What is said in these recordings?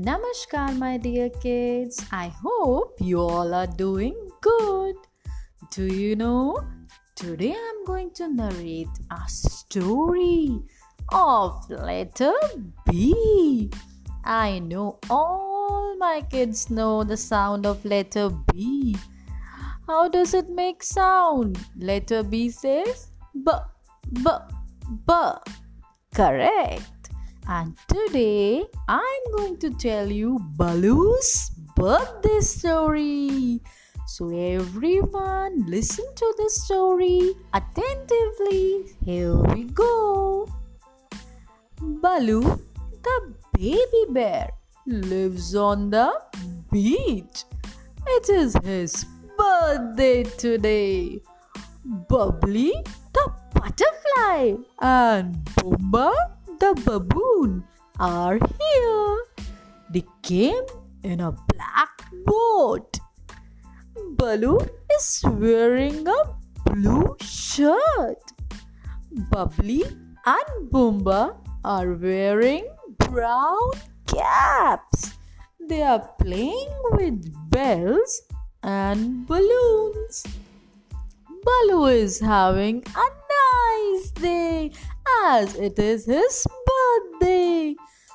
Namaskar, my dear kids. I hope you all are doing good. Do you know? Today I'm going to narrate a story of letter B. I know all my kids know the sound of letter B. How does it make sound? Letter B says B, B, B. Correct. And today I'm going to tell you Balu's birthday story. So, everyone, listen to the story attentively. Here we go. Balu, the baby bear, lives on the beach. It is his birthday today. Bubbly, the butterfly, and Boomba, the baboon are here. They came in a black boat. Balu is wearing a blue shirt. Bubbly and Boomba are wearing brown caps. They are playing with bells and balloons. Balu is having a nice day as it is his birthday.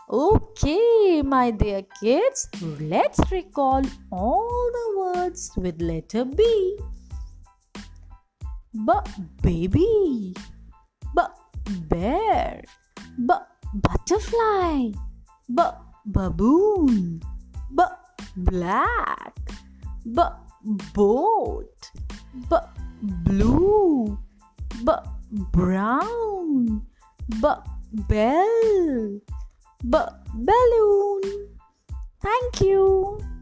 Okay, my dear kids, let's recall all the words with letter B. B baby, B bear, B butterfly, B baboon, B black, B boat, B blue, B brown, B bell, B balloon. Thank you.